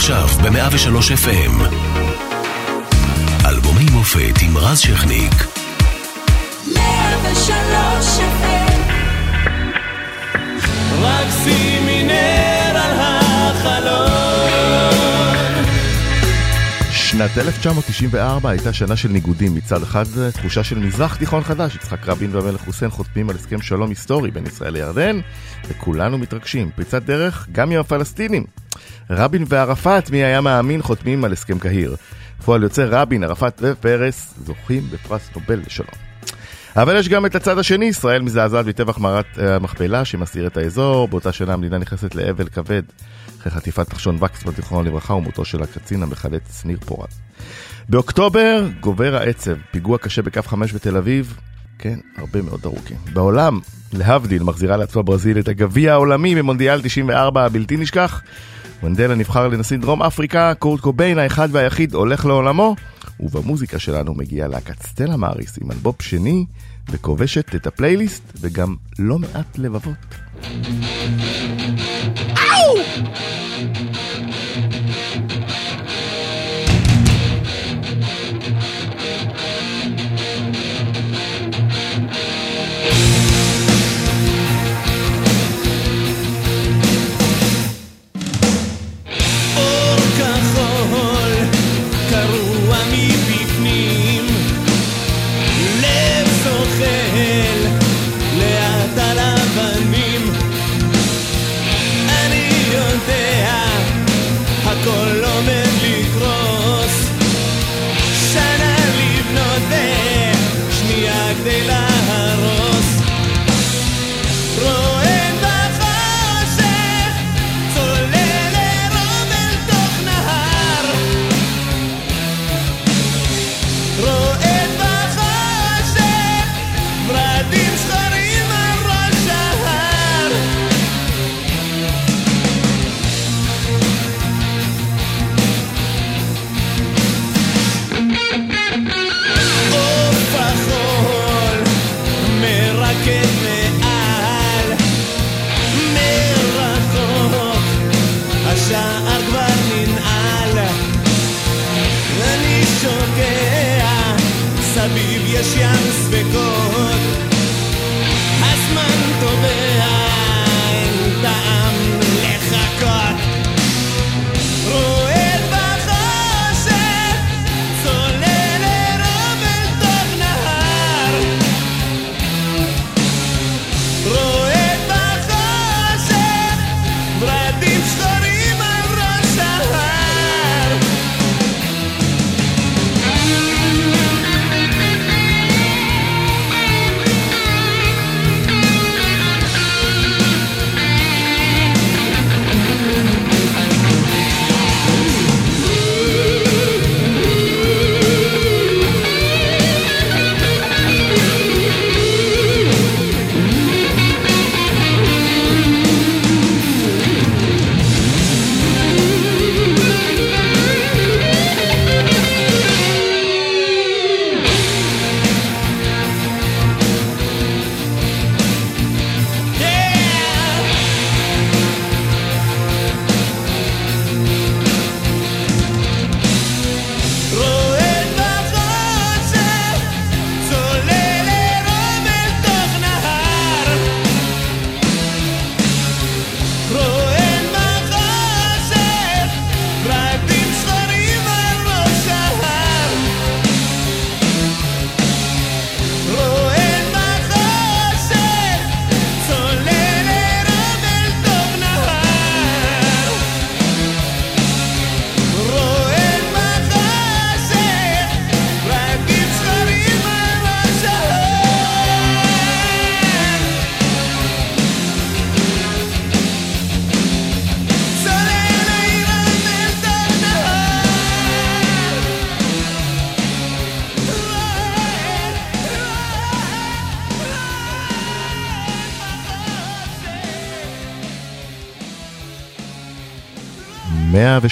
עכשיו ב-103 FM. אלבומי מופת עם רז שכניק. 103 FM רק שימי נר שנת 1994 הייתה שנה של ניגודים. מצד אחד, תחושה של מזרח תיכון חדש. יצחק רבין והמלך חוסיין חותמים על הסכם שלום היסטורי בין ישראל לירדן, וכולנו מתרגשים. פריצת דרך גם עם הפלסטינים. רבין וערפאת, מי היה מאמין, חותמים על הסכם קהיר. פועל יוצא רבין, ערפאת ופרס זוכים בפרס נובל לשלום. אבל יש גם את הצד השני, ישראל מזעזעת מטבח מערת אה, המכפלה שמסעיר את האזור. באותה שנה המדינה נכנסת לאבל כבד אחרי חטיפת נחשון וקס בתיכון לברכה ומותו של הקצין המחלץ ניר פורז. באוקטובר גובר העצב, פיגוע קשה בקו 5 בתל אביב, כן, הרבה מאוד הרוגים. בעולם, להבדיל, מחזירה לעצמה ברזיל את הגביע העולמי ממונדיאל 94 הבלתי נשכח. מנדלה נבחר לנשיא דרום אפריקה, קורט קוביין האחד והיחיד הולך לעולמו, ובמוזיקה שלנו מגיעה להקת סטלה מאריס עם אלבום שני, וכובשת את הפלייליסט וגם לא מעט לבבות. Uhul!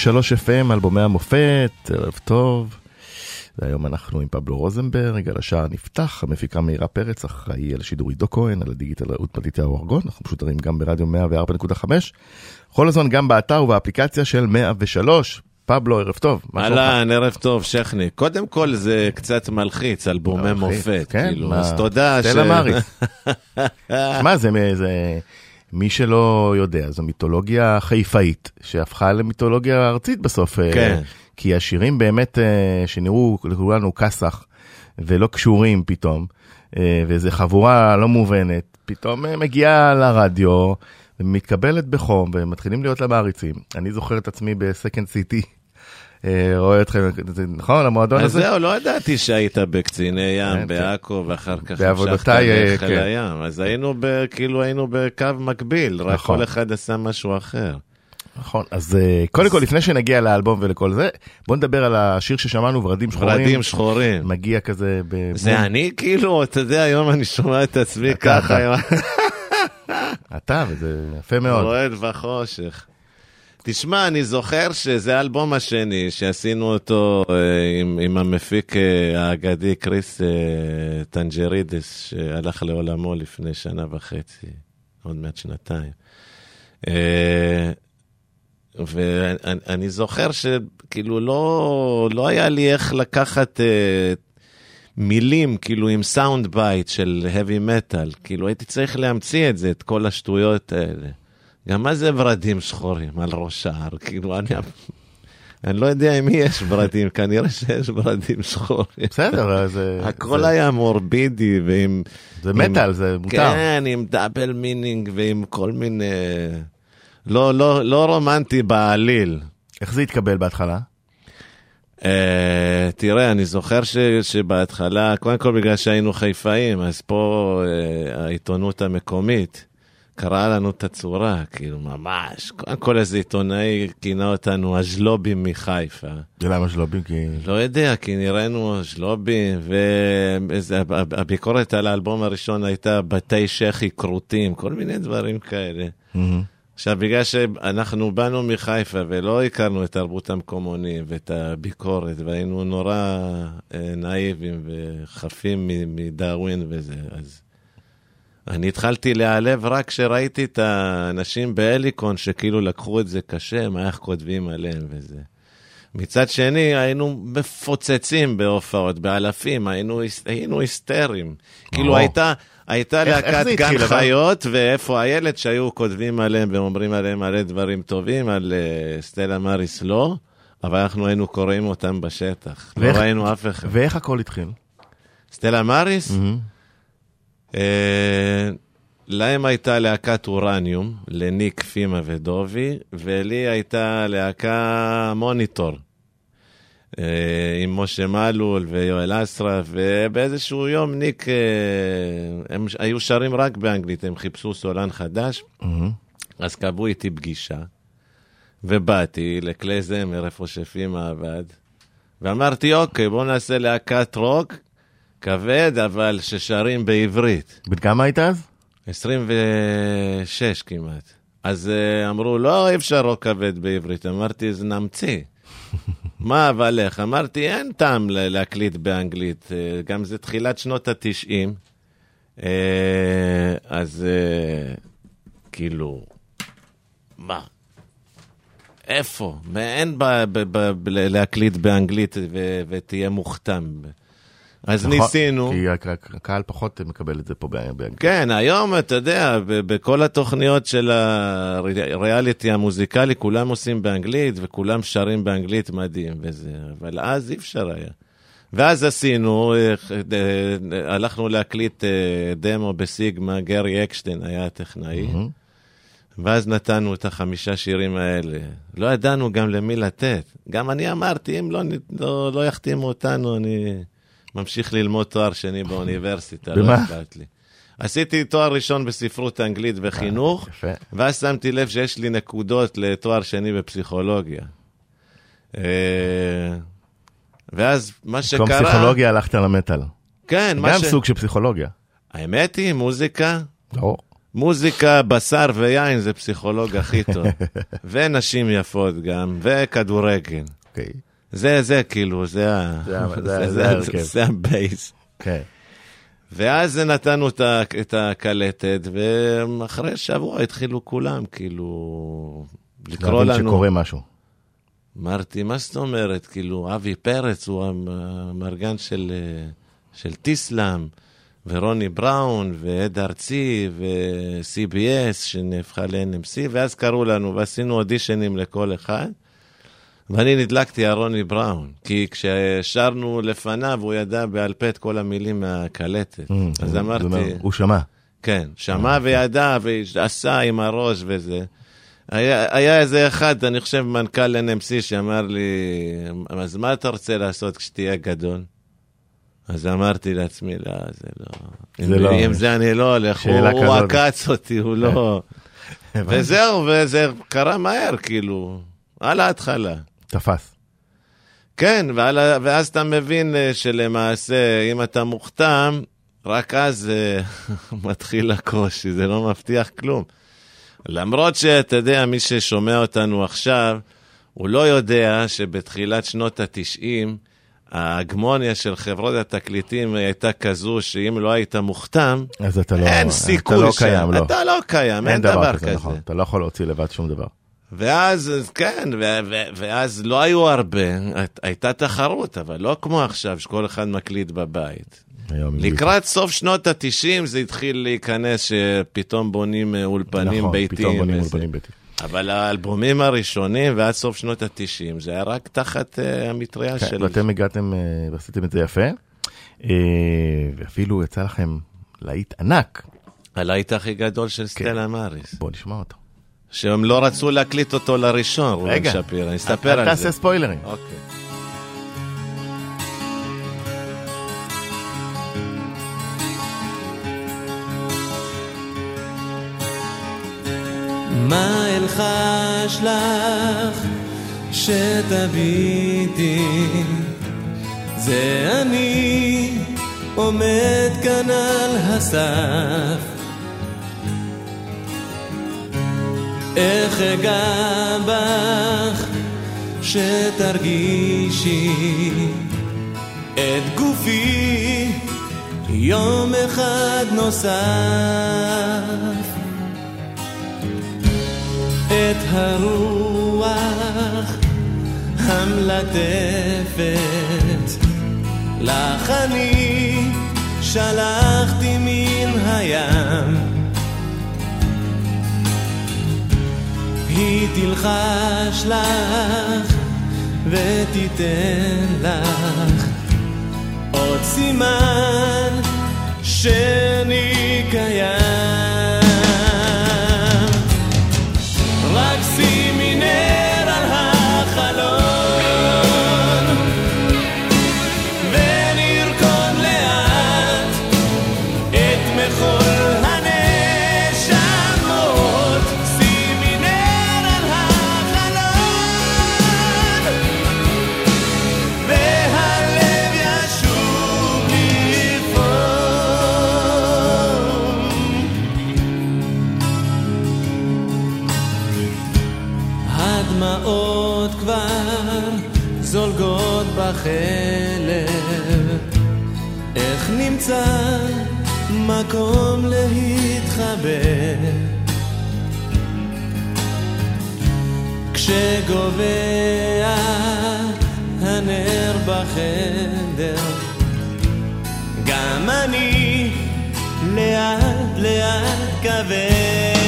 FM, אלבומי המופת, ערב טוב. והיום אנחנו עם פבלו רוזנברג, על השער נפתח, המפיקה מאירה פרץ, אחראי על השידור עידו כהן, על הדיגיטל רעות מתתיהו ארגון, אנחנו משודרים גם ברדיו 104.5, כל הזמן גם באתר ובאפליקציה של 103. פבלו, ערב טוב. אהלן, ערב טוב, שכני. קודם כל זה קצת מלחיץ, אלבומי מופת, כן, כאילו, מה, אז תודה ש... תל המריס. מה זה, זה, מי שלא יודע, זו מיתולוגיה חיפאית, שהפכה למיתולוגיה ארצית בסוף. אה, כן. כי השירים באמת אה, שנראו לכולנו כסח ולא קשורים פתאום, אה, ואיזה חבורה לא מובנת, פתאום מגיעה לרדיו ומתקבלת בחום ומתחילים להיות לה מעריצים. אני זוכר את עצמי בסקנד סיטי. רואה אתכם, נכון, המועדון אז הזה? זהו, לא ידעתי שהיית בקציני כן, ים, בעכו, ואחר כך בעבודותיי, המשכת אה, כן. הים. אז היינו כאילו היינו בקו מקביל, רק נכון. כל אחד עשה משהו אחר. נכון, אז אה, קודם כל, לפני שנגיע לאלבום ולכל זה, בוא נדבר על השיר ששמענו, ורדים שחורים. ורדים שחורים. מגיע כזה. זה אני כאילו, אתה יודע, היום אני שומע את עצמי ככה, אתה, וזה יפה מאוד. רועד בחושך. תשמע, אני זוכר שזה האלבום השני שעשינו אותו אה, עם, עם המפיק אה, האגדי קריס אה, טנג'רידס, שהלך לעולמו לפני שנה וחצי, עוד מעט שנתיים. ואני זוכר שכאילו לא, לא היה לי איך לקחת מילים, כאילו עם sound bite של heavy metal, כאילו הייתי צריך להמציא את זה, את כל השטויות האלה. גם מה זה ורדים שחורים על ראש ההר? כאילו, אני, אני לא יודע אם יש ורדים, כנראה שיש ורדים שחורים. בסדר, זה... הכל זה- היה מורבידי ועם... זה מטאל, זה מותר. כן, עם double meaning ועם כל מיני... לא, לא, לא רומנטי בעליל. איך זה התקבל בהתחלה? אה, תראה, אני זוכר ש, שבהתחלה, קודם כל בגלל שהיינו חיפאים, אז פה אה, העיתונות המקומית קראה לנו את הצורה, כאילו ממש, קודם כל איזה עיתונאי כינה אותנו הז'לובים מחיפה. למה שלא כי... לא יודע, כי נראינו ז'לובים, והביקורת על האלבום הראשון הייתה בתי שחי כרותים, כל מיני דברים כאלה. עכשיו, בגלל שאנחנו באנו מחיפה ולא הכרנו את תרבות המקומונים ואת הביקורת, והיינו נורא אה, נאיבים וחפים מ- מדאווין וזה, אז אני התחלתי להיעלב רק כשראיתי את האנשים בהליקון שכאילו לקחו את זה קשה, מה איך כותבים עליהם וזה. מצד שני, היינו מפוצצים בהופעות, באלפים, היינו, היינו היסטריים. כאילו. הייתה, הייתה להקת גן? חיות, ואיפה איילת שהיו כותבים עליהם ואומרים עליהם מלא דברים טובים, על uh, סטלה מריס לא, אבל אנחנו היינו קוראים אותם בשטח. ואיך- לא ראינו אף אחד. ואיך הכל התחיל? סטלה מריס, מהמם. אה, להם הייתה להקת אורניום, לניק, פימה ודובי, ולי הייתה להקה מוניטור. אה, עם משה מלול ויואל אסרף, ובאיזשהו יום ניק, אה, הם היו שרים רק באנגלית, הם חיפשו סולן חדש, מהמם. אז קבעו איתי פגישה, ובאתי לכלי זמר, איפה שפימה עבד, ואמרתי, אוקיי, בואו נעשה להקת רוק כבד, אבל ששרים בעברית. בן כמה היית אז? 26 כמעט. אז uh, אמרו, לא, אי אפשר רוק כבד בעברית. אמרתי, אז נמציא. מה, אבל איך? אמרתי, אין טעם להקליט באנגלית. אה, גם זה תחילת שנות התשעים. אה, אז אה, כאילו, מה? איפה? אין להקליט באנגלית ותהיה מוכתם. אז נכון, ניסינו. כי הק- הק- הקהל פחות מקבל את זה פה באנגלית. כן, היום, אתה יודע, בכל התוכניות של הריאליטי המוזיקלי, כולם עושים באנגלית, וכולם שרים באנגלית מדהים וזה, אבל אז אי אפשר היה. ואז עשינו, אה, אה, הלכנו להקליט אה, דמו בסיגמה, גרי אקשטיין היה הטכנאי, מהמם. ואז נתנו את החמישה שירים האלה. לא ידענו גם למי לתת. גם אני אמרתי, אם לא, לא, לא יחתימו אותנו, אני ממשיך ללמוד תואר שני באוניברסיטה, לא? אכפת לי. עשיתי תואר ראשון בספרות אנגלית וחינוך, יפה. ואז שמתי לב שיש לי נקודות לתואר שני בפסיכולוגיה. אה, ואז מה במקום שקרה... פסיכולוגיה הלכת למטאל. כן, מה גם ש... סוג של פסיכולוגיה. האמת היא, מוזיקה, ברור. מוזיקה, בשר ויין זה פסיכולוג הכי טוב. ונשים יפות גם, וכדורגל. אוקיי. זה, זה כאילו, זה ה... זה ההרכב. זה הבייס. כן. ואז נתנו את הקלטת, ואחרי שבוע התחילו כולם, כאילו, לקרוא להבין לנו. שקורה משהו. אמרתי, מה זאת אומרת? כאילו, אבי פרץ הוא המ- המרגן של, של טיסלאם, ורוני בראון, ועד ארצי, ו-CBS, שנהפכה ל-NMC, ואז קראו לנו, ועשינו אודישנים לכל אחד. ואני נדלקתי על רוני בראון, כי כששרנו לפניו, הוא ידע בעל פה את כל המילים מהקלטת. אז זה אמרתי... הוא שמע. כן, שמע וידע ועשה עם הראש וזה. היה, היה איזה אחד, אני חושב מנכ"ל NMC, שאמר לי, אז מה אתה רוצה לעשות כשתהיה גדול? אז אמרתי לעצמי, לא, זה לא... זה עם, לא- עם זה אני לא הולך, הוא, הוא. עקץ אותי, הוא לא... וזהו, וזה קרה מהר, כאילו, על ההתחלה. תפס. כן, ועל, ואז אתה מבין אה, שלמעשה, אם אתה מוכתם, רק אז אה, מתחיל הקושי, זה לא מבטיח כלום. למרות שאתה יודע, מי ששומע אותנו עכשיו, הוא לא יודע שבתחילת שנות ה-90, ההגמוניה של חברות התקליטים הייתה כזו שאם לא היית מוכתם, אז אתה לא... אין אתה סיכוי לא שם. קיים, לא. אתה לא קיים, אין דבר כזה. נכון. אתה לא יכול להוציא לבד שום דבר. ואז, אז כן, ואז לא היו הרבה, הייתה תחרות, אבל לא כמו עכשיו, שכל אחד מקליט בבית. לקראת סוף שנות ה-90 זה התחיל להיכנס שפתאום בונים אה, אולפנים נכון, ביתיים. פתאום בונים. אולפנים ביתיים. אבל האלבומים הראשונים ועד סוף שנות ה-90 זה היה רק תחת uh, המטריה כן, של... ואתם הגעתם אה, ועשיתם את זה יפה. אה, ואפילו יצא לכם להיט ענק. הלהיט הכי גדול כן. של סטלה מאריס. בוא נשמע אותו. שהם לא רצו להקליט אותו לראשון, רובן רגע, שפירא, אני אספר על תעשה זה. ספוילרים. אוקיי. מה אלחש לך שתביטי זה אני עומד כאן על הסף איך אגע בך שתרגישי? את גופי יום אחד נוסף. את הרוח המלטפת. לך אני שלחתי מן הים היא תלחש לך ותיתן לך עוד סימן שאני קיים נמצא מקום להתחבא כשגובע הנר בחדר גם אני לאט לאט כבד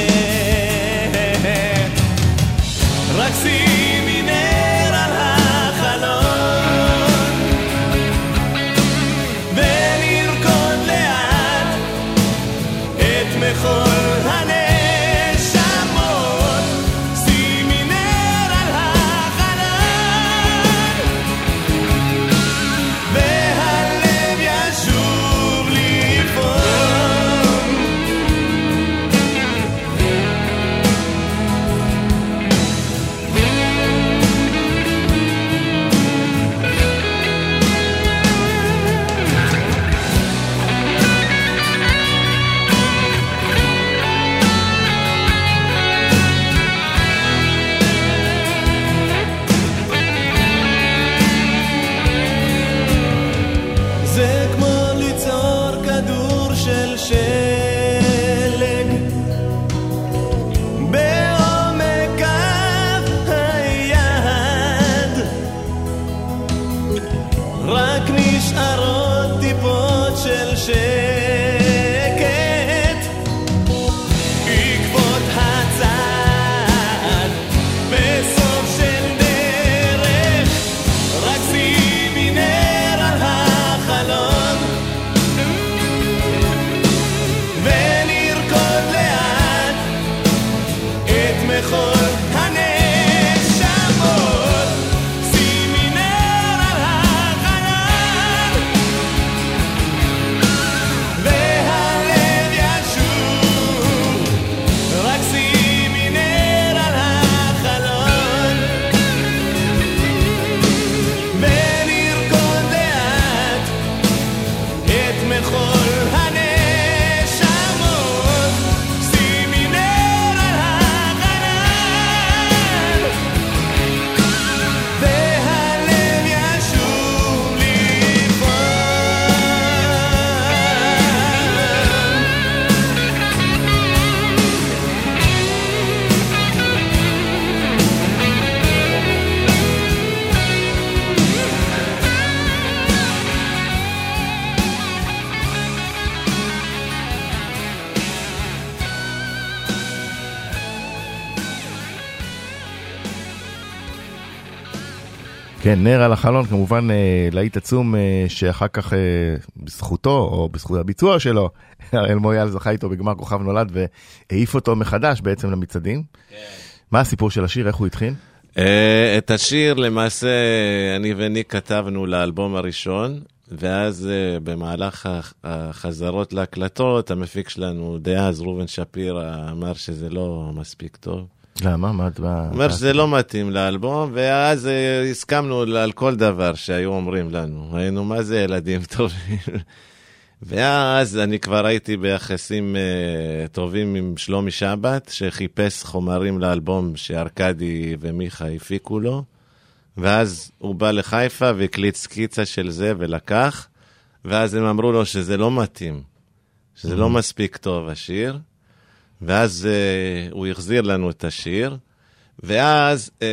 כן, נר על החלון, כמובן אה, להיט עצום אה, שאחר כך אה, בזכותו, או בזכות הביצוע שלו, הראל מויאל זכה איתו בגמר כוכב נולד והעיף אותו מחדש בעצם למצעדים. מה הסיפור של השיר, איך הוא התחיל? אה, את השיר למעשה אני וניק כתבנו לאלבום הראשון, ואז אה, במהלך הח- החזרות להקלטות, המפיק שלנו דאז, ראובן שפירא, אמר שזה לא מספיק טוב. למה? מה? מה- אומר שזה לא מתאים לאלבום, ואז אה, הסכמנו על כל דבר שהיו אומרים לנו. היינו, מה זה ילדים טובים? ואז אני כבר הייתי ביחסים uh, טובים עם שלומי שבת, שחיפש חומרים לאלבום שארקדי ומיכה הפיקו לו, ואז הוא בא לחיפה והקליט סקיצה של זה ולקח, ואז הם אמרו לו שזה לא מתאים, שזה לא מספיק טוב השיר, ואז uh, הוא החזיר לנו את השיר, ואז uh,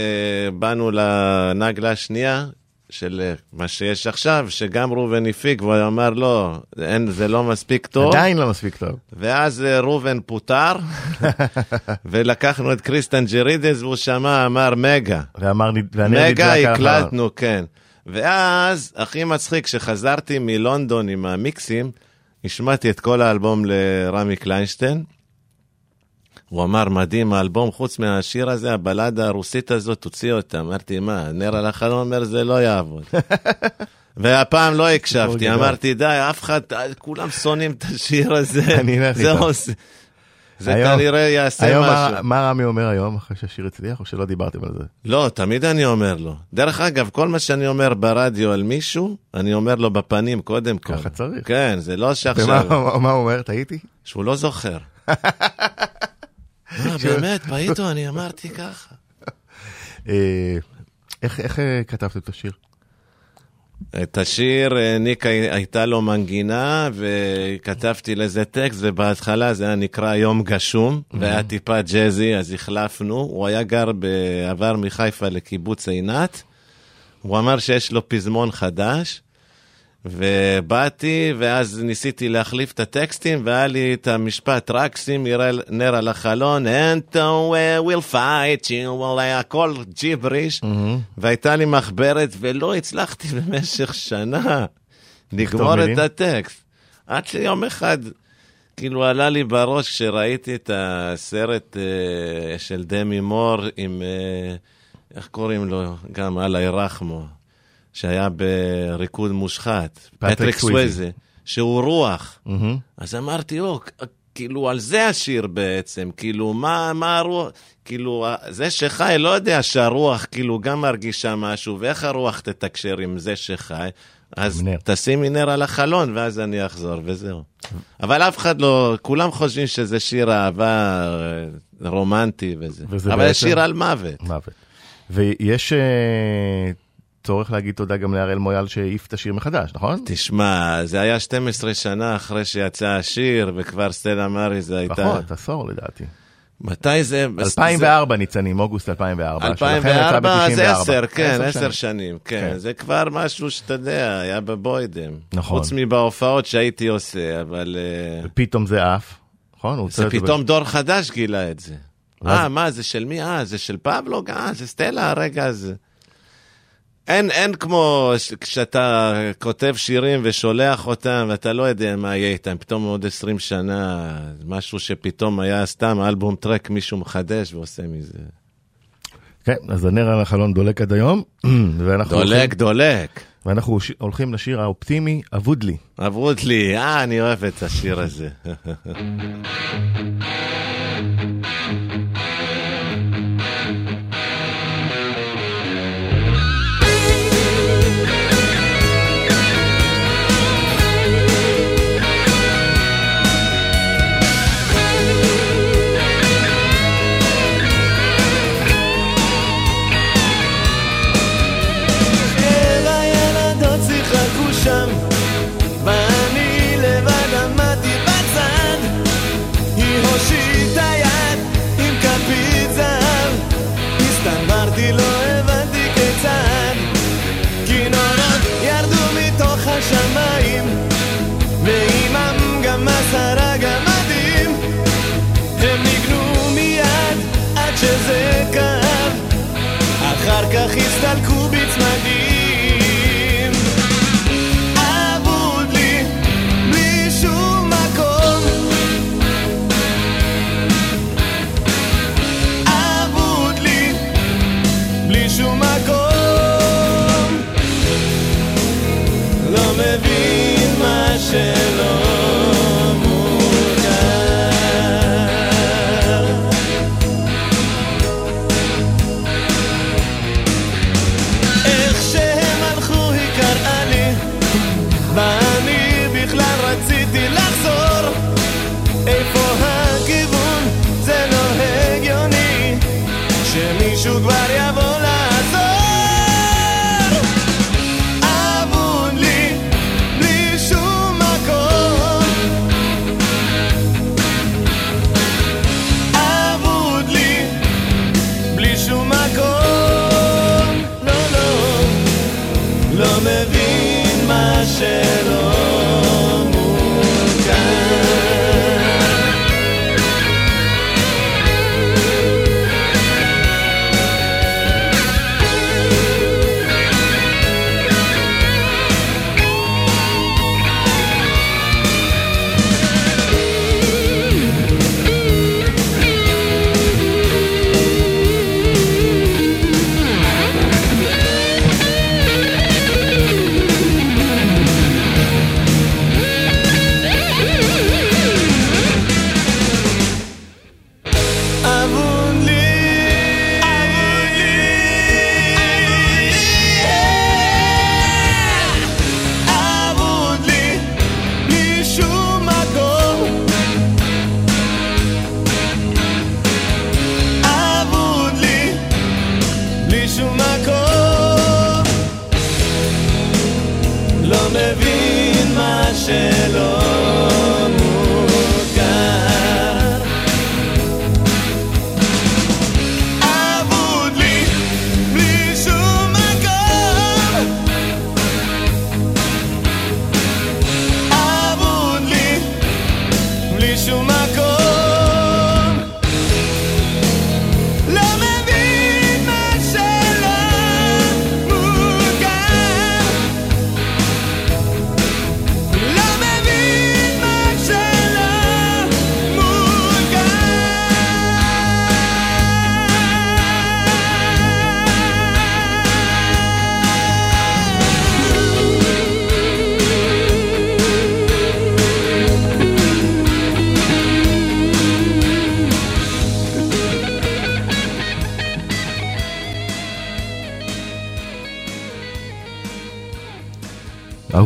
באנו לנגלה השנייה, של אה, מה שיש עכשיו, שגם ראובן הפיק, והוא אמר, לא, אין, זה לא מספיק טוב. עדיין לא מספיק טוב. ואז אה, ראובן פוטר, ולקחנו את קריסטן ג'רידס, והוא שמע, אמר מגה. ואמר, והנר נדלק מגה על החלון. הקלטנו, כן. ואז, הכי מצחיק, כשחזרתי מלונדון עם המיקסים, השמעתי את כל האלבום לרמי קליינשטיין. הוא אמר, מדהים, האלבום, חוץ מהשיר הזה, הבלדה הרוסית הזאת, תוציא אותה. אמרתי, מה, נר על החלון אומר, זה לא יעבוד. והפעם לא הקשבתי, גדול. אמרתי, די, אף אחד, כולם שונאים את השיר הזה. אני אלך. עושה- זה כנראה יעשה היום משהו. מה- מה רמי אומר היום, אחרי שהשיר הצליח, או שלא דיברתם על זה? לא, תמיד אני אומר לו. דרך אגב, כל מה שאני אומר ברדיו על מישהו, אני אומר לו בפנים קודם כל. ככה צריך. כן, זה לא ומה שעכשיו, מה הוא אומר? טעיתי? שהוא לא זוכר. אה, באמת, פאיטו, אני אמרתי ככה. אה, איך איך, אה, כתבתם את השיר? את השיר, ניק הי- הייתה לו מנגינה, וכתבתי לזה טקסט, ובהתחלה זה היה נקרא יום גשום, והיה טיפה ג'אזי, אז החלפנו. הוא היה גר, ב- עבר מחיפה לקיבוץ עינת. הוא אמר שיש לו פזמון חדש, ובאתי, ואז ניסיתי להחליף את הטקסטים, והיה לי את המשפט, רק רל- נר על החלון, and we'll fight you, well, הכל ג'יבריש, והייתה לי מחברת, ולא הצלחתי במשך שנה לגמור? את הטקסט. עד שיום אחד, כאילו עלה לי בראש כשראיתי את הסרט uh, של דמי מור עם, uh, איך קוראים לו? גם אללה ירחמו, שהיה בריקוד מושחת. פטריק. סוויזי, שהוא רוח. מהמם. אז אמרתי, או, כאילו, על זה השיר בעצם, כאילו, מה, מה הרוח, כאילו, זה שחי לא יודע שהרוח, כאילו, גם מרגישה משהו, ואיך הרוח תתקשר עם זה שחי, אז נר. תשימי נר על החלון, ואז אני אחזור, וזהו. אבל אף אחד לא, כולם חושבים שזה שיר אהבה אה, רומנטי וזה. וזה אבל זה בעצם- שיר על מוות. מוות. ויש אה, צורך להגיד תודה גם להראל מויאל שהעיף את השיר מחדש, נכון? תשמע, זה היה 12 שנה אחרי שיצא השיר, וכבר סטלה מאריס הייתה... פחות, עשור לדעתי. מתי זה? 2004 ניצנים, אוגוסט 2004. שלכם יצא 2004, זה ב-94. עשר, כן, עשר עשר שנים. שנים, כן. כן. זה כבר משהו שאתה יודע, היה בבוידם. נכון. חוץ מבהופעות שהייתי עושה, אבל אה, ופתאום זה עף, נכון? זה פתאום דור חדש גילה את זה. אה, מה, זה של מי? אה, זה של פבלו? אה, זה סטלה, הרגע הזה. אין, אין כמו ש- כשאתה כותב שירים ושולח אותם, ואתה לא יודע מה יהיה איתם, פתאום עוד 20 שנה, משהו שפתאום היה סתם אלבום טרק, מישהו מחדש ועושה מזה. כן, אז הנר על החלון דולק עד היום, דולק, הולכים- דולק. ואנחנו הולכים לשיר האופטימי, אבוד לי. אבוד לי, אה, אני אוהב את השיר הזה.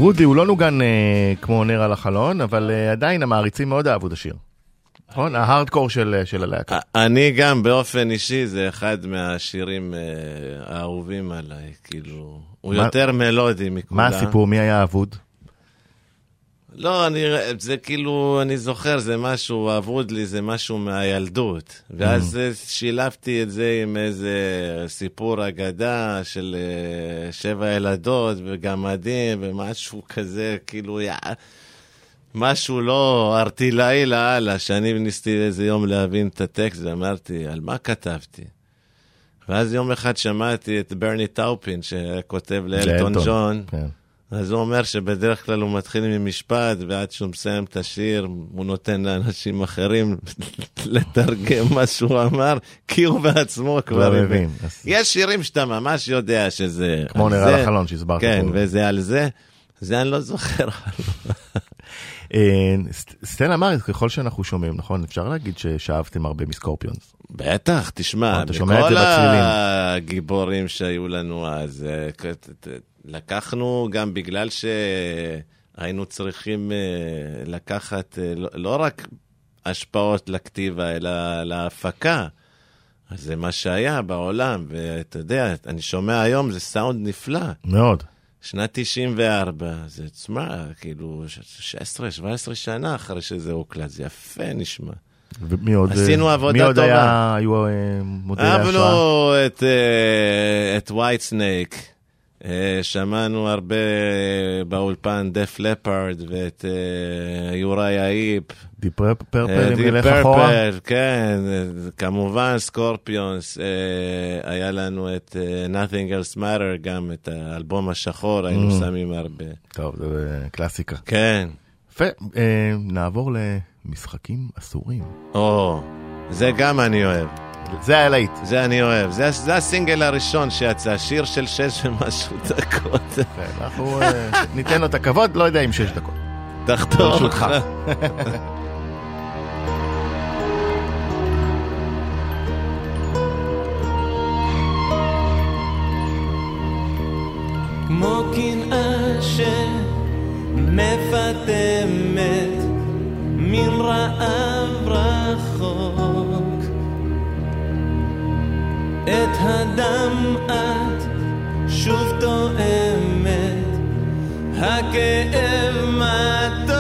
הרודי הוא לא נוגן אה, כמו נר על החלון, אבל אה, עדיין המעריצים מאוד אהבו את השיר. נכון? ההארדקור של, אה, של הלהקה. אני גם באופן אישי, זה אחד מהשירים אה, האהובים עליי, כאילו, הוא מה- יותר מלודי מכולם. מה הסיפור? מי היה אבוד? לא, אני, זה כאילו, אני זוכר, זה משהו, אבוד לי, זה משהו מהילדות. ואז אה, שילבתי את זה עם איזה סיפור אגדה של אה, שבע ילדות וגמדים ומשהו כזה, כאילו, יא... משהו לא ארטילאי לאללה, שאני ניסיתי איזה יום להבין את הטקסט ואמרתי, על מה כתבתי? ואז יום אחד שמעתי את ברני טאופין, שכותב לאלטון, ג'ון, כן. אז הוא אומר שבדרך כלל הוא מתחיל ממשפט, ועד שהוא מסיים את השיר, הוא נותן לאנשים אחרים לתרגם מה שהוא אמר, כי הוא בעצמו כבר הבין. יש שירים שאתה ממש יודע שזה... כמו על נר על זה. החלון שהסברת כן. וזה על זה. זה אני לא זוכר. אה, סט- סטלה מאריס, ככל שאנחנו שומעים, נכון? אפשר להגיד ששאבתם הרבה מסקורפיונס. בטח, תשמע, בכל בצלילים. הגיבורים שהיו לנו אז, אה, לקחנו גם בגלל שהיינו צריכים אה, לקחת לא- לא רק השפעות לכתיבה, אלא להפקה. אז זה מה שהיה בעולם, ואתה יודע, אני שומע היום, זה סאונד נפלא. מאוד. שנת 94, זה, תשמע, כאילו, 16-17 שנה אחרי שזה הוקלט, זה יפה נשמע. ומי עוד? עשינו אה, עבודה מי עוד טובה. היה, היו אה, מודלי השראה? אהבנו את, אה, את Whitesnake. אה, שמענו הרבה באולפן Def Leppard ואת אה, Uriah Heep. Deep Purple, אה, אם נלך אחורה. כן, אה, כמובן סקורפיונס, אה, היה לנו את אה, Nothing Else Matter, גם את האלבום השחור, היינו Mm. שמים הרבה. טוב, זה אה, קלאסיקה. כן, יפה, אה, נעבור למשחקים אסורים. או, זה גם אני אוהב. זה היה להיט. זה אני אוהב. זה, זה הסינגל הראשון שיצא, שיר של שש ומשהו דקות. אנחנו אה, ניתן לו את הכבוד, לא יודע אם שש דקות. תחתור. ברשותך. כמו קנאה שמפטמת מן רעב רחוק את הדם את שוב תואמת, הכאב מתוק.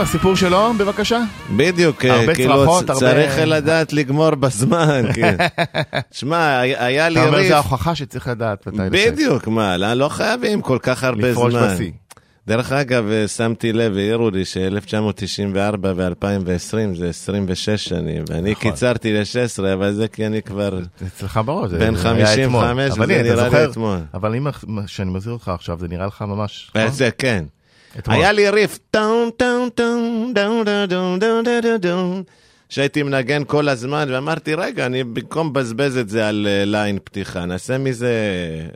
אה, אסורים, הסיפור שלו, בבקשה. בדיוק, הרבה כאילו צרחות, הרבה- צריך לדעת לגמור בזמן, כן. שמע, היה- לי אתה אומר ריף, זה ההוכחה שצריך לדעת מתי לצאת. בדיוק, מה, לא לא חייבים כל כך הרבה לפרוש זמן. בשיא. דרך אגב, אה, שמתי לב, העירו לי ש-1994 ו-2020 זה 26 שנים, ואני נכון. קיצרתי ל-16, אבל זה כי אני כבר... אצלך בראש, בן היה 55, אתמול. וזה נראה לי אתמול. אבל אם שאני מזהיר אותך עכשיו, זה נראה לך ממש... אה, נכון? זה כן. היה לי ריף, טאון טאון טאון, דאון דאון דאון דאון, שהייתי מנגן כל הזמן, ואמרתי, רגע, אני במקום לבזבז את זה על אה, line פתיחה, נעשה מזה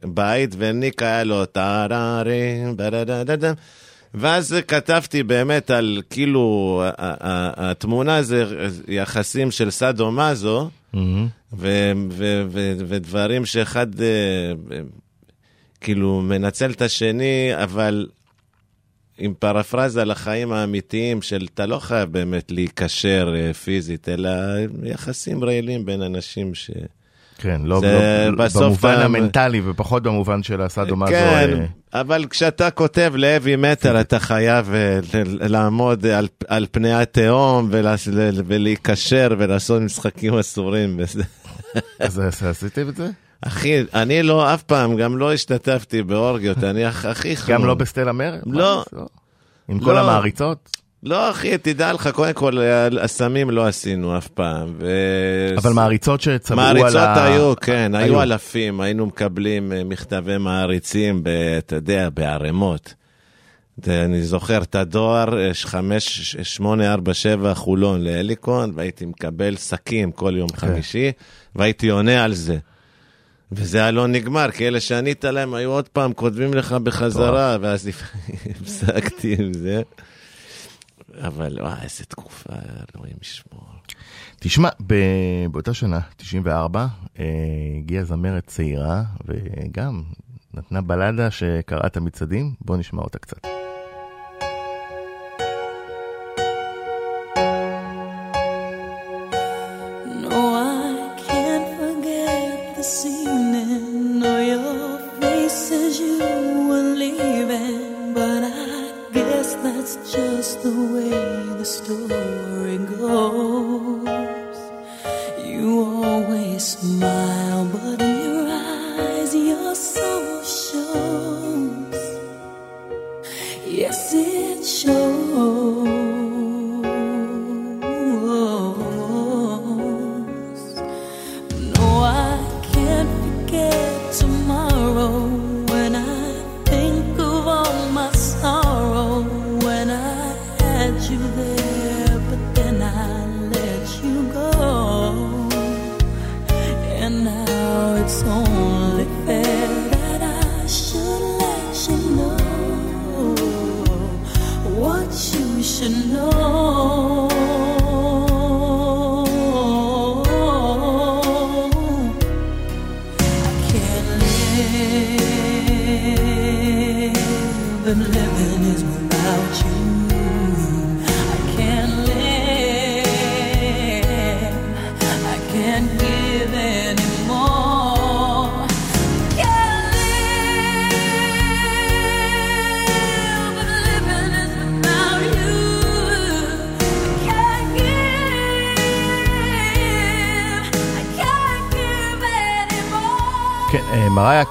בית, וניק היה לו טארארים, בדדדדם. ואז כתבתי באמת על, כאילו, התמונה זה יחסים של סאדו מאזו, ו- ודברים שאחד אה, אה, כאילו מנצל את השני, אבל עם פרפרזה לחיים האמיתיים של אתה לא חייב באמת להיקשר אה, פיזית, אלא יחסים רעילים בין אנשים ש... כן, לא, לא במובן אתה- המנטלי ופחות במובן של הסאדו-מאזו. כן, אה, אבל כשאתה כותב לאבי מטר, אתה חייב אה, לעמוד על, על פני התהום ולהיקשר ולעשות משחקים אסורים. אז עשיתם את זה? אחי, אני לא, אף פעם, גם לא השתתפתי באורגיות, אני הכ- הכי חמור. גם לא בסטלה מרד? לא. עם כל לא. המעריצות? לא, אחי, תדע לך, קודם כל, הסמים לא עשינו אף פעם. ו... אבל מעריצות שצבעו על ה... מעריצות היו, כן, היו היו. אלפים, היינו מקבלים אה, מכתבי מעריצים, ב- אתה יודע, בערימות. אני זוכר את הדואר, אה, ש- חמש, שמונה, ארבע, שבע, חולון להליקון, והייתי מקבל שקים כל יום חמישי, והייתי עונה על זה. וזה היה לא נגמר, כי אלה שענית להם היו עוד פעם כותבים לך בחזרה, ואז הפסקתי עם זה. אבל וואי, איזה תקופה, אלוהים ישמור. תשמע, באותה שנה, 94, אה, הגיעה זמרת צעירה, וגם נתנה בלדה שקראה את המצעדים. בוא נשמע אותה קצת. Story goes. You always smile,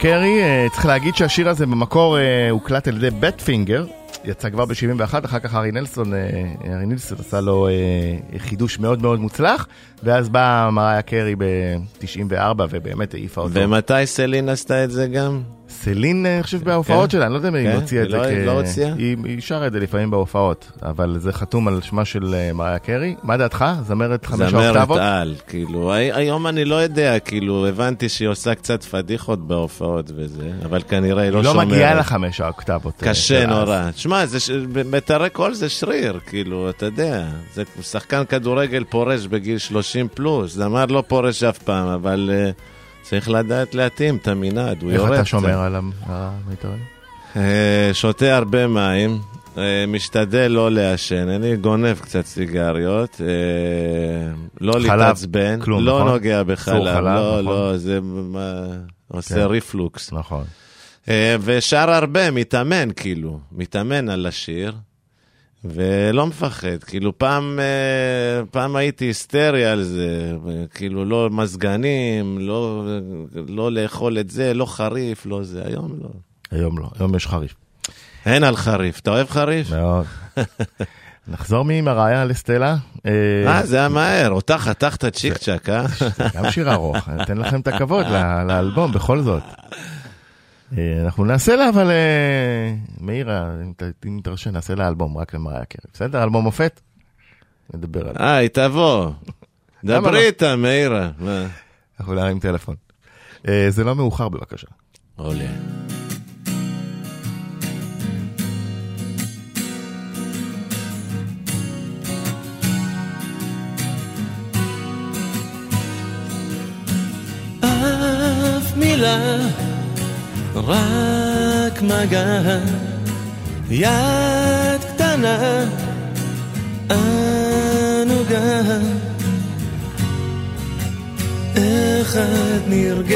קרי, אה, צריך להגיד שהשיר הזה במקור אה, הוקלט על ידי בט פינגר, יצא כבר ב-71, אחר כך ארי נלסון, אה, ארי נילסון עשה לו חידוש מאוד מאוד מוצלח, ואז באה מריה קרי ב-94 ובאמת העיפה אותו. ומתי סלין עשתה את זה גם? סלין, אה, אני חושב, בהופעות כן? שלה, אני לא יודע אם היא כן? הוציאה את זה לא-. היא לא הוציאה? היא שרה את זה לפעמים בהופעות, אבל זה חתום על שמה של אה, מריה קרי. מה דעתך? זמרת חמש זמרת האוקטבות? על, כאילו, הי- היום אני לא יודע, כאילו, הבנתי שהיא עושה קצת פדיחות בהופעות וזה, אבל כנראה היא לא היא לא שומרת. מגיעה לחמש האוקטבות. אה, קשה. נורא. תשמע, זה ש- מטרי קול זה שריר, כאילו, אתה יודע. זה שחקן כדורגל פורש בגיל 30 פלוס, זמר לא פורש אף פעם, אבל צריך לדעת להתאים את המנעד, הוא איך יורד אתה קצת. שומר על המיתרים? אה, שותה הרבה מים, אה, משתדל לא לעשן, אני גונב קצת סיגריות, אה, לא להתעצבן, לא נכון? נוגע בחלב, חלב, לא, נכון. לא, זה עושה כן. ריפלוקס. נכון. ושר הרבה, מתאמן כאילו, מתאמן על השיר, ולא מפחד. כאילו, פעם, אה, פעם הייתי היסטרי על זה, כאילו, לא מזגנים, לא, לא לאכול את זה, לא חריף, לא זה, היום לא. היום לא, היום יש חריף. אין על חריף, אתה אוהב חריף? מאוד. נחזור ממריה לסטלה. אה, אה, זה היה מהר, אותה חתכת צ'יק צ'אק, אה? גם שיר ארוך, אני אתן לכם את הכבוד לאלבום בכל זאת. אה, אנחנו נעשה לה, אבל אה, מאירה, אם תרשה, נעשה לה אלבום רק למריה קרי. בסדר? אלבום מופת? נדבר עליה. אה, היא תבוא. למה לא? דברי איתה, מאירה. אנחנו נרים טלפון. אה, זה לא מאוחר בבקשה. עולה. אף מילה, רק מגע, יד קטנה, ענוגה. איך את נרגשת,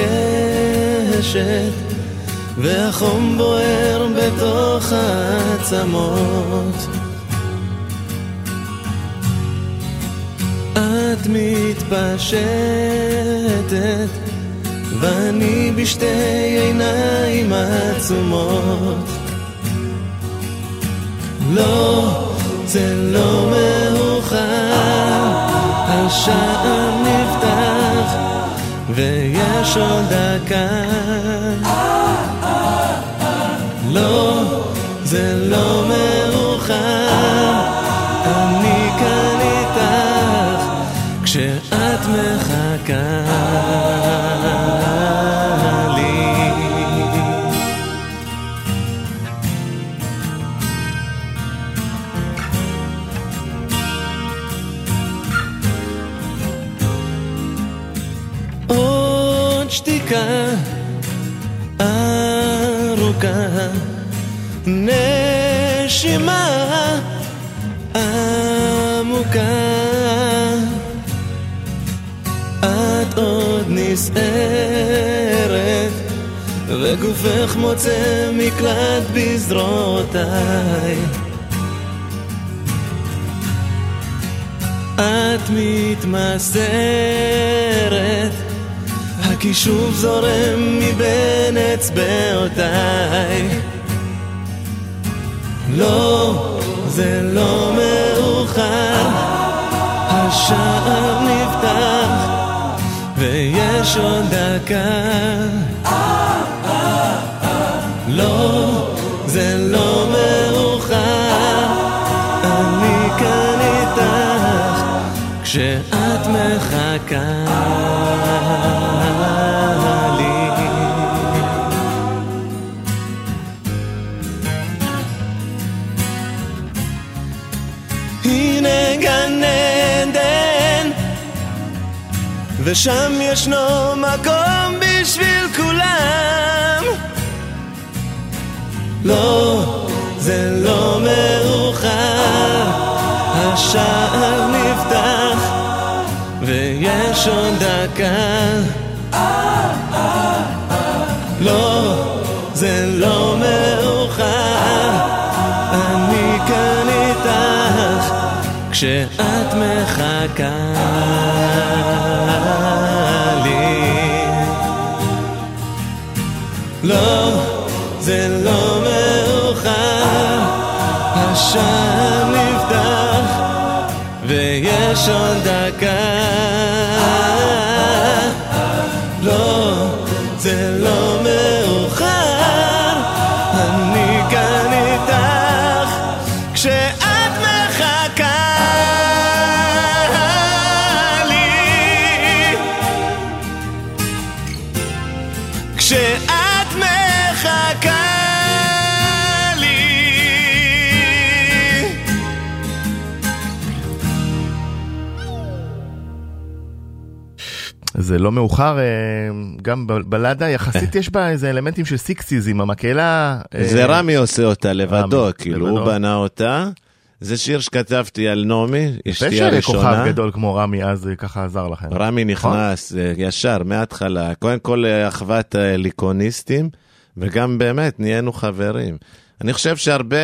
והחום בוער בתוך העצמות. את מתפשטת, ואני בשתי עיניים עצומות. לא, זה לא מאוחר, השער נפתח, ויש עוד דקה. לא, זה לא מאוחר, אני כאן איתך, כשאת מחכה עמוקה. את עוד נסערת, וגופך מוצא מקלט בזרועותיי. את מתמסרת, הכישוף זורם מבין אצבעותיי. לא, זה לא מאוחר, השער נפתח, ויש עוד דקה. לא, זה לא מאוחר, אני כאן איתך, כשאת מחכה לי. ושם ישנו מקום בשביל כולם. לא, זה לא מאוחר, השער נפתח, ויש עוד דקה. לא, זה לא מאוחר, אני כאן איתך, כשאת מחכה לא, זה לא מאוחר, השער נפתח, ויש עוד דקה. זה לא מאוחר, אה, גם ב- בלדה יחסית יש בה איזה אלמנטים של סיקסיז עם המקהלה. אה, זה רמי עושה אותה לבדו, רמי, כאילו, לבדו. הוא בנה אותה. זה שיר שכתבתי על נעמי, אשתי הראשונה. גדול כמו רמי אז אה, ככה עזר לכם. רמי נכנס אה, ישר, מההתחלה. קודם כל אחוות ההליקוניסטים, וגם באמת נהיינו חברים. אני חושב שהרבה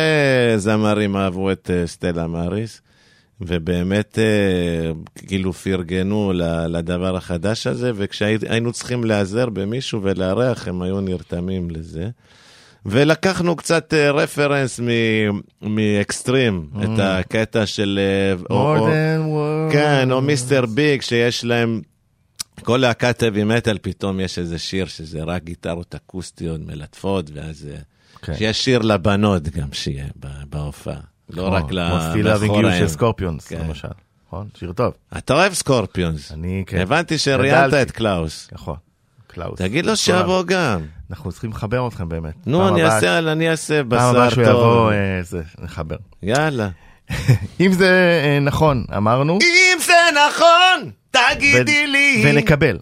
זמרים אהבו את סטלה מאריס, ובאמת אה, כאילו פרגנו לדבר החדש הזה, וכשהיינו צריכים להיעזר במישהו ולארח, הם היו נרתמים לזה. ולקחנו קצת אה, רפרנס מ- מאקסטרים, את הקטע של... אה, או- More או- than words. כן, או מיסטר ביג, שיש להם... כל להקת heavy metal, פתאום יש איזה שיר שזה רק גיטרות אקוסטיות מלטפות, ואז... אה, כן. שיש שיר לבנות גם שיהיה בהופעה. לא רק לבחוריים. של סקורפיונס, כן. למשל. נכון? שיר טוב. אתה אוהב סקורפיונס. אני, כן. הבנתי שראיינת. את קלאוס. נכון. קלאוס. תגיד לו. שיבוא גם. אנחנו צריכים לחבר אתכם באמת. נו, אני אעשה, אני אעשה פעם הבאה בשר שהוא טוב. יבוא, אה, זה, נחבר. יאללה. אם זה אה, נכון, אמרנו, אם זה נכון, תגידי לי. ונקבל.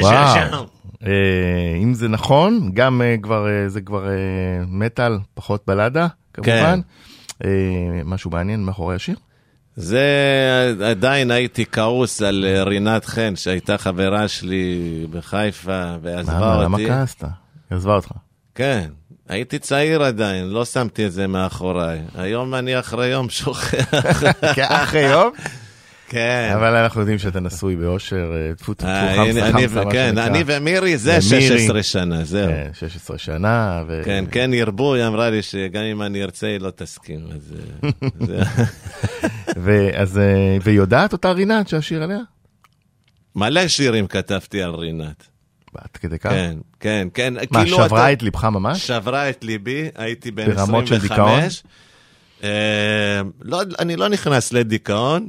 וואו. אה, אם זה נכון, גם אה, כבר, אה, זה כבר מטאל, פחות בלדה, כמובן. אה, משהו מעניין מאחורי השיר? זה עדיין הייתי כעוס על רינת חן, שהייתה חברה שלי בחיפה ועזבה למה, למה אותי. כעסת? היא עזבה אותך. כן, הייתי צעיר עדיין, לא שמתי את זה מאחוריי. היום אני אחרי יום שוכח. אחרי יום, כן. אבל אנחנו יודעים שאתה נשוי באושר, אה, טפו טפו אה, חמסה חמסה, כן. אני ומירי זה ומירי. 16 שנה, זהו. כן, 16 שנה, ו... כן, כן ירבו, היא אמרה לי שגם אם אני ארצה היא לא תסכים. אז אה, ואז, אה, והיא יודעת אותה רינת שהשיר עליה? מלא שירים כתבתי על רינת. עד כדי כך? כן, כן, כן. מה, כאילו שברה אתה- את ליבך ממש? שברה את ליבי, הייתי בן ברמות של 25. אה, לא, אני לא נכנס לדיכאון,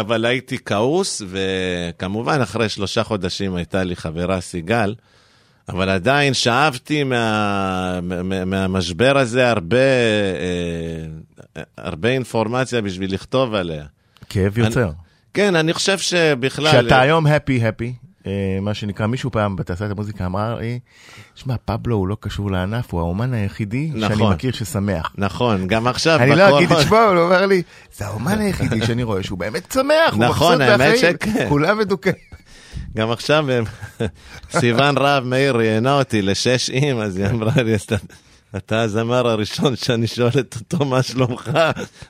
אבל הייתי כעוס, וכמובן אחרי שלושה חודשים הייתה לי חברה סיגל, אבל עדיין שאבתי מה, מה, מהמשבר הזה הרבה, אה, הרבה אינפורמציה בשביל לכתוב עליה. כאב יוצר. כן, אני חושב שבכלל... שאתה היום הפי הפי, מה שנקרא, מישהו פעם בתעשיית המוזיקה אמר לי, שמע, פבלו הוא לא קשור לענף, הוא האומן היחידי שאני נכון. מכיר ששמח. נכון, גם עכשיו אני לא אגיד את שמו, אבל הוא אומר לי, זה האומן היחידי שאני רואה שהוא באמת שמח, הוא נכון, מהחיים, שכן. כולם מדוכאים. גם עכשיו הם- סיוון רהב מאיר ראיינה אותי לשש אים, אז היא אמרה לי, "אתה- הזמר הראשון שאני שואלת אותו מה שלומך,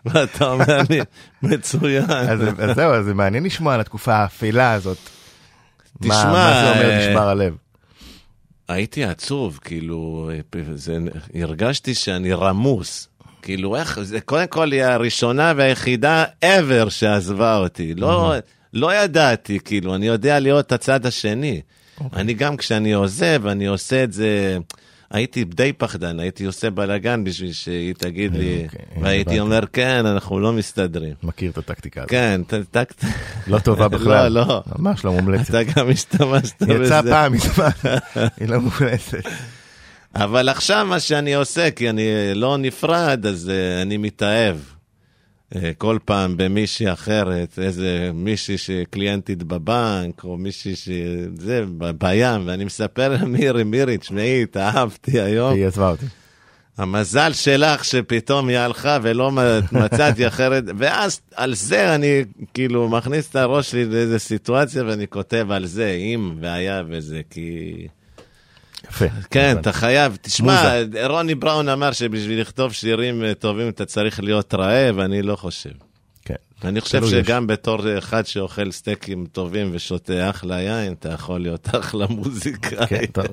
ואתה אומר לי, מצוין. אז אז זהו, אז זה מעניין לשמוע על התקופה האפלה הזאת. מה- תשמע, מה זה אומר אה, נשבר הלב? הייתי עצוב, כאילו, זה, הרגשתי שאני רמוס. כאילו, איך, זה קודם כל היא הראשונה והיחידה ever שעזבה אותי. לא, לא ידעתי, כאילו, אני יודע להיות הצד השני. אני גם כשאני עוזב, אני עושה את זה, הייתי די פחדן, הייתי עושה בלאגן בשביל שהיא תגיד לי, אוקיי, והייתי. אומר, כן, אנחנו לא מסתדרים. מכיר את הטקטיקה הזאת. כן, טקט... לא טובה בכלל. לא, לא. ממש לא מומלצת. אתה גם השתמשת בזה. יצא פעם מזמן, היא לא מומלצת. אבל עכשיו מה שאני עושה, כי אני לא נפרד, אז uh, אני מתאהב. Uh, כל פעם במישהי אחרת, איזה מישהי שקליינטית בבנק, או מישהי שזה, בים, ואני מספר למירי, מירי, תשמעי, התאהבתי היום. היא עזבה אותי. המזל שלך שפתאום היא הלכה ולא מצאתי אחרת, ואז על זה אני כאילו מכניס את הראש שלי לאיזה סיטואציה ואני כותב על זה, אם והיה וזה, כי... יפה. כן. אתה חייב, תשמע. רוני בראון אמר שבשביל לכתוב שירים אה, טובים אתה צריך להיות רעב, אני לא חושב. כן. אני חושב. שגם בתור אחד שאוכל סטייקים טובים ושותה אחלה יין, אתה יכול להיות אחלה מוזיקאי. כן, טוב,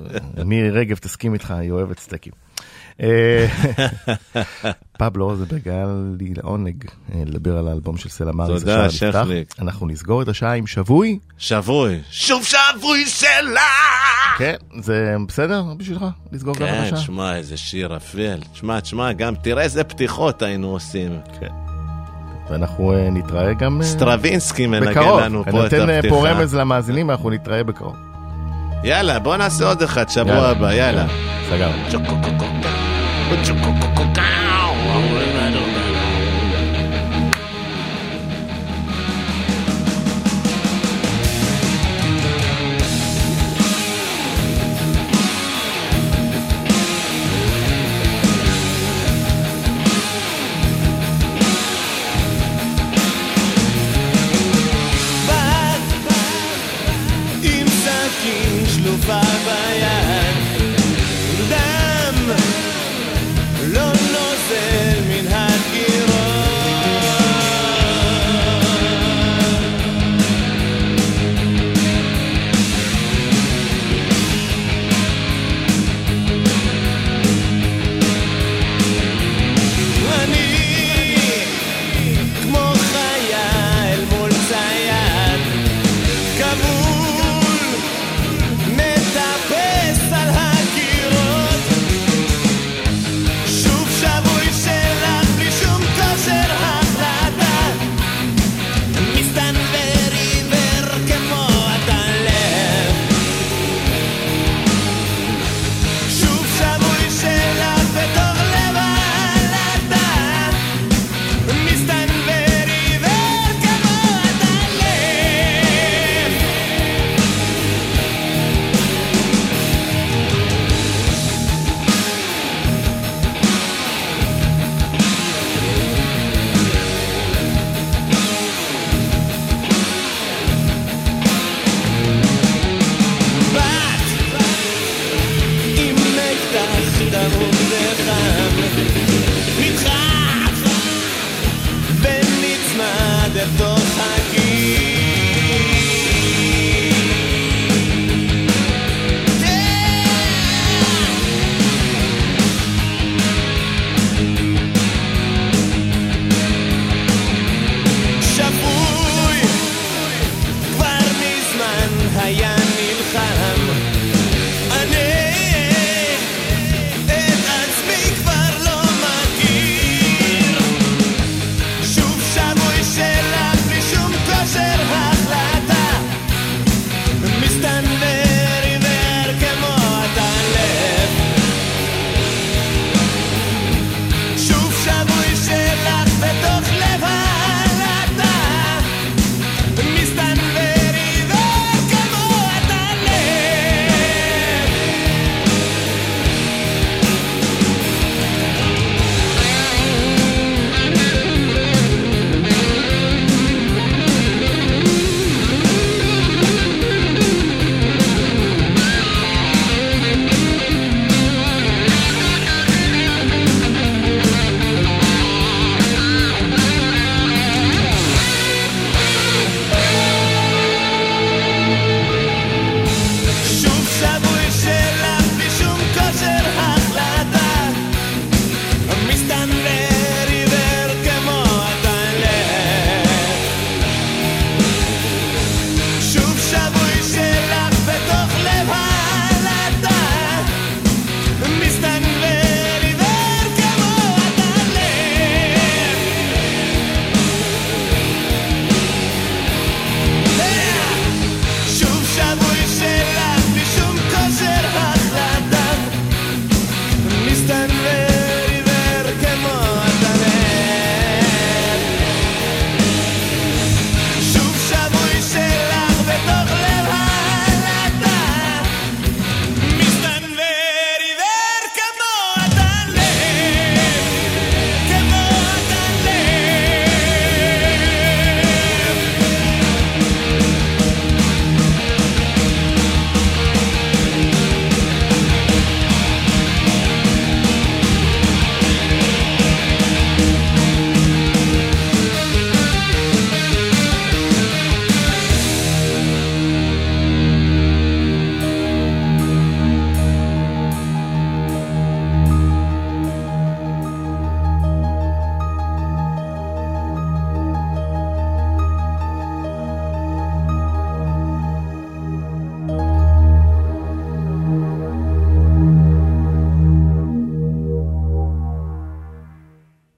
מירי רגב תסכים איתך, היא אוהבת סטייקים. אה, פבלו רוזנברג, היה לי לעונג אה, לדבר על האלבום של סלע מאריס. תודה. שכניק. אנחנו נסגור את השעה עם שבוי. שבוי. שוב שבוי שלה! כן, זה בסדר בשבילך לסגור גם את כן, השעה? שמע, איזה שיר אפל. תשמע, תשמע, גם תראה איזה פתיחות היינו עושים. כן. ואנחנו אה, נתראה גם סטרווינסקי מנגן. לנו אני פה את נותן אה, פה הפתיחה. רמז למאזינים, אנחנו נתראה בקרוב. יאללה, בוא נעשה עוד אחד שבוע יאללה. הבא, יאללה. סגרנו. But you